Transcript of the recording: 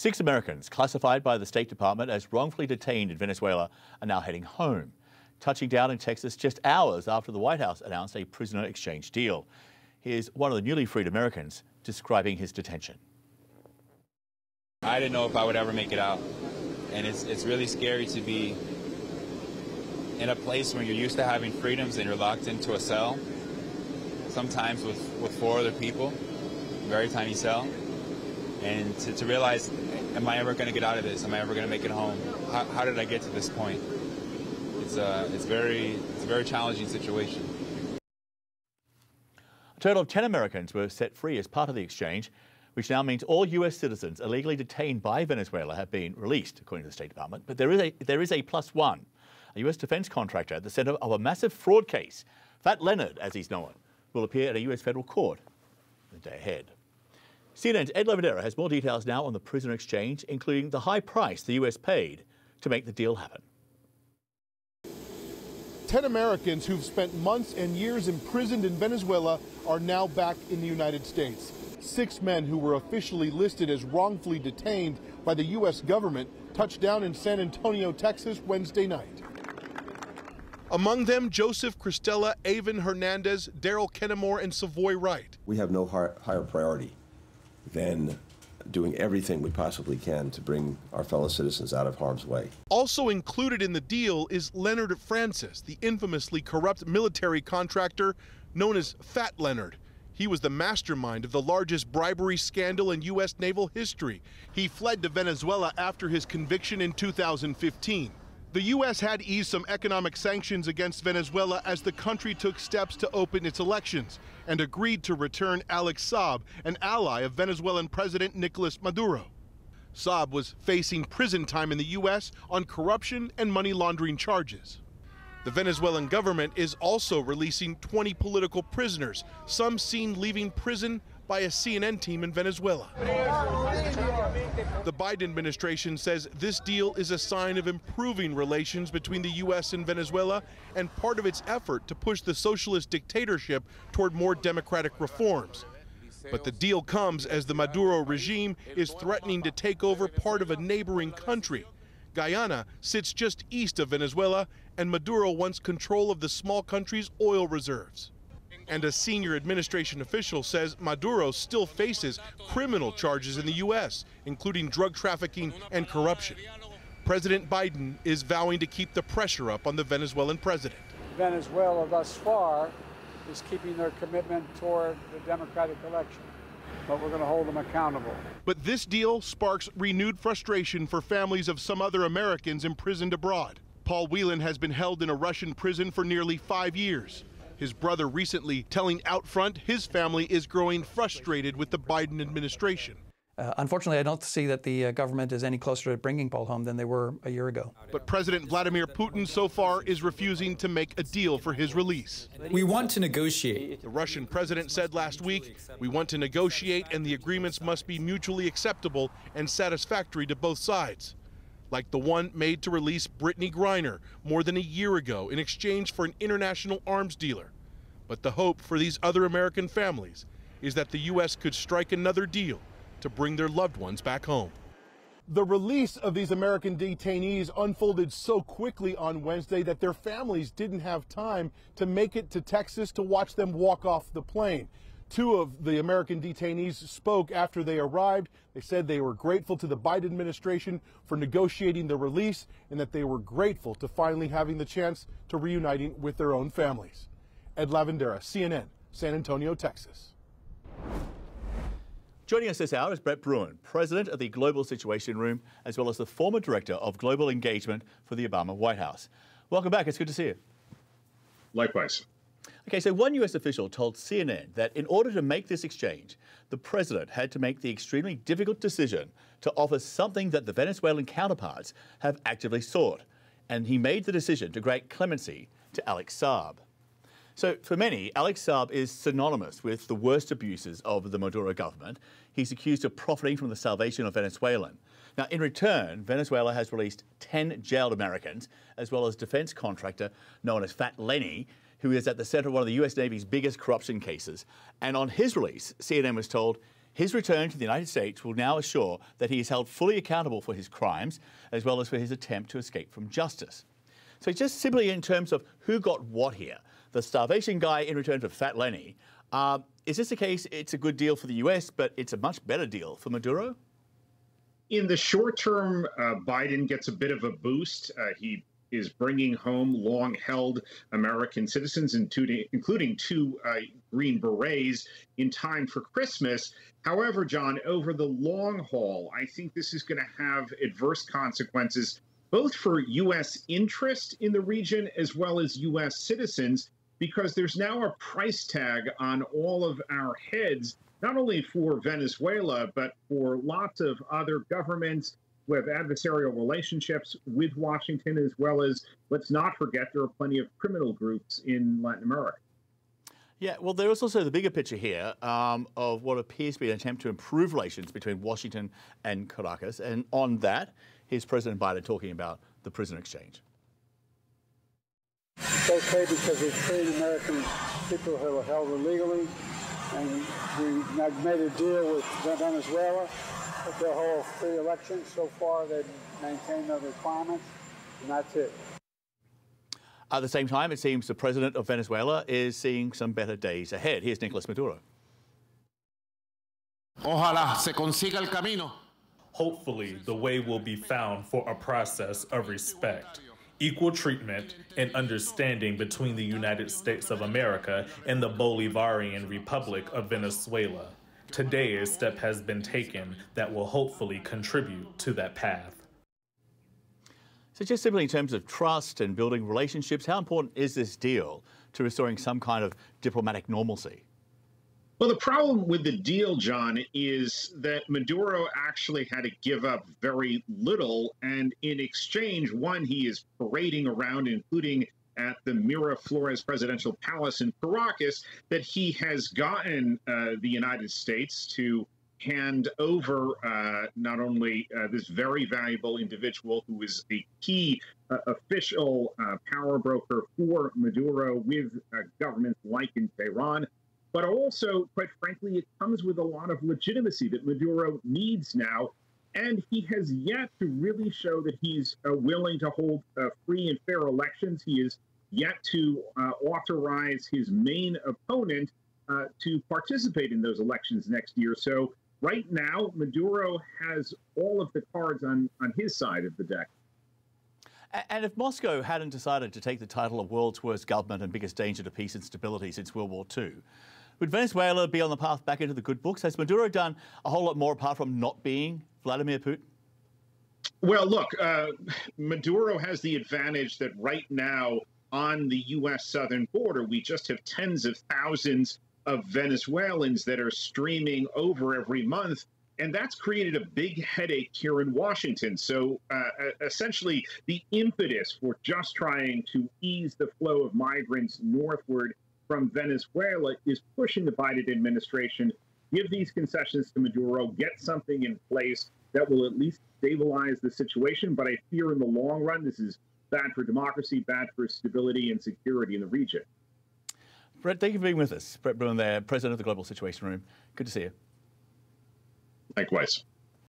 Six Americans classified by the State Department as wrongfully detained in Venezuela are now heading home, touching down in Texas just hours after the White House announced a prisoner exchange deal. Here's one of the newly freed Americans describing his detention. I didn't know if I would ever make it out. And it's, it's really scary to be in a place where you're used to having freedoms and you're locked into a cell, sometimes with, with four other people, very tiny cell. And to, to realize, am I ever going to get out of this? Am I ever going to make it home? How, how, did I get to this point? It's, uh, it's, very, it's a very challenging situation. A total of 10 Americans were set free as part of the exchange, which now means all US citizens illegally detained by Venezuela have been released, according to the State Department. But there is a, there is a plus one a US defense contractor at the center of a massive fraud case. Fat Leonard, as he's known, will appear at a US federal court the day ahead. CNN's Ed Lavandera has more details now on the prisoner exchange, including the high price the US paid to make the deal happen. 10 Americans who've spent months and years imprisoned in Venezuela are now back in the United States. Six men who were officially listed as wrongfully detained by the U.S. government touched down in San Antonio, Texas, Wednesday night. Among them, Joseph Cristella, Eyvin Hernandez, Daryl Kenemore, and Savoi Wright. We have no higher priority than doing everything we possibly can to bring our fellow citizens out of harm's way. Also included in the deal is Leonard Francis, the infamously corrupt military contractor known as Fat Leonard. He was the mastermind of the largest bribery scandal in U.S. naval history. He fled to Venezuela after his conviction in 2015. The U.S. had eased some economic sanctions against Venezuela as the country took steps to open its elections and agreed to return Alex Saab, an ally of Venezuelan President Nicolas Maduro. Saab was facing prison time in the U.S. on corruption and money laundering charges. The Venezuelan government is also releasing 20 political prisoners, some seen leaving prison by a CNN team in Venezuela. The Biden administration says this deal is a sign of improving relations between the U.S. and Venezuela and part of its effort to push the socialist dictatorship toward more democratic reforms. But the deal comes as the Maduro regime is threatening to take over part of a neighboring country. Guyana sits just east of Venezuela, and Maduro wants control of the small country's oil reserves. And a senior administration official says Maduro still faces criminal charges in the U.S., including drug trafficking and corruption. President Biden is vowing to keep the pressure up on the Venezuelan president. Venezuela thus far is keeping their commitment toward the democratic election, but we're going to hold them accountable. But this deal sparks renewed frustration for families of some other Americans imprisoned abroad. Paul Whelan has been held in a Russian prison for nearly five years his brother recently telling Outfront his family is growing frustrated with the Biden administration. Uh, unfortunately, I don't see that the uh, government is any closer to bringing Paul home than they were a year ago. But President Vladimir Putin so far is refusing to make a deal for his release. We want to negotiate. The Russian president said last week, we want to negotiate and the agreements must be mutually acceptable and satisfactory to both sides. Like the one made to release Brittney Griner more than a year ago in exchange for an international arms dealer. But the hope for these other American families is that the U.S. could strike another deal to bring their loved ones back home. The release of these American detainees unfolded so quickly on Wednesday that their families didn't have time to make it to Texas to watch them walk off the plane. Two of the American detainees spoke after they arrived. They said they were grateful to the Biden administration for negotiating the release and that they were grateful to finally having the chance to reuniting with their own families. Ed Lavandera, CNN, San Antonio, Texas. Joining us this hour is Brett Bruen, President of the Global Situation Room, as well as the former Director of Global Engagement for the Obama White House. Welcome back. It's good to see you. Likewise. Okay, so one US official told CNN that in order to make this exchange, the president had to make the extremely difficult decision to offer something that the Venezuelan counterparts have actively sought. And he made the decision to grant clemency to Alex Saab. So, for many, Alex Saab is synonymous with the worst abuses of the Maduro government. He's accused of profiting from the salvation of Venezuelan. Now, in return, Venezuela has released 10 jailed Americans, as well as defense contractor known as Fat Lenny, who is at the center of one of the US Navy's biggest corruption cases. And on his release, CNN was told His return to the United States will now assure that he is held fully accountable for his crimes as well as for his attempt to escape from justice. So, just simply in terms of who got what here, the starvation guy in return for Fat Lenny, uh, is this a case it's a good deal for the US, but it's a much better deal for Maduro? In the short term, uh, Biden gets a bit of a boost. Uh, he is bringing home long held American citizens, including two uh, Green Berets, in time for Christmas. However, John, over the long haul, I think this is going to have adverse consequences both for U.S. interest in the region as well as U.S. citizens, because there's now a price tag on all of our heads, not only for Venezuela, but for lots of other governments who have adversarial relationships with Washington, as well as, let's not forget, there are plenty of criminal groups in Latin America. Yeah, well, there is also the bigger picture here um, of what appears to be an attempt to improve relations between Washington and Caracas. And on that, here's President Biden talking about the prison exchange. It's okay because it's freeing American people who are held illegally. And we made a deal with Venezuela that they'll hold free elections. So far, they've maintained their requirements, and that's it. At the same time, it seems the president of Venezuela is seeing some better days ahead. Here's Nicolas Maduro. Ojalá se consiga el camino. Hopefully, the way will be found for a process of respect, equal treatment, and understanding between the United States of America and the Bolivarian Republic of Venezuela. Today, a step has been taken that will hopefully contribute to that path. So, just simply in terms of trust and building relationships, how important is this deal to restoring some kind of diplomatic normalcy? Well, the problem with the deal, John, is that Maduro actually had to give up very little. And in exchange, one, he is parading around, including at the Miraflores presidential palace in Caracas, that he has gotten uh, the United States to hand over uh, not only uh, this very valuable individual who is a key uh, official uh, power broker for Maduro with uh, governments like in Tehran, but also, quite frankly, it comes with a lot of legitimacy that Maduro needs now. And he has yet to really show that he's uh, willing to hold uh, free and fair elections. He is yet to uh, authorize his main opponent uh, to participate in those elections next year. So, right now, Maduro has all of the cards on, on his side of the deck. And if Moscow hadn't decided to take the title of world's worst government and biggest danger to peace and stability since World War II, would Venezuela be on the path back into the good books? Has Maduro done a whole lot more apart from not being Vladimir Putin? Well, look, uh, Maduro has the advantage that right now on the U.S. southern border, we just have tens of thousands of Venezuelans that are streaming over every month. And that's created a big headache here in Washington. So uh, essentially, the impetus for just trying to ease the flow of migrants northward from Venezuela is pushing the Biden administration give these concessions to Maduro, get something in place that will at least stabilize the situation. But I fear in the long run, this is bad for democracy, bad for stability and security in the region. Brett, thank you for being with us. Brett Bruen there, President of the Global Situation Room. Good to see you. Likewise.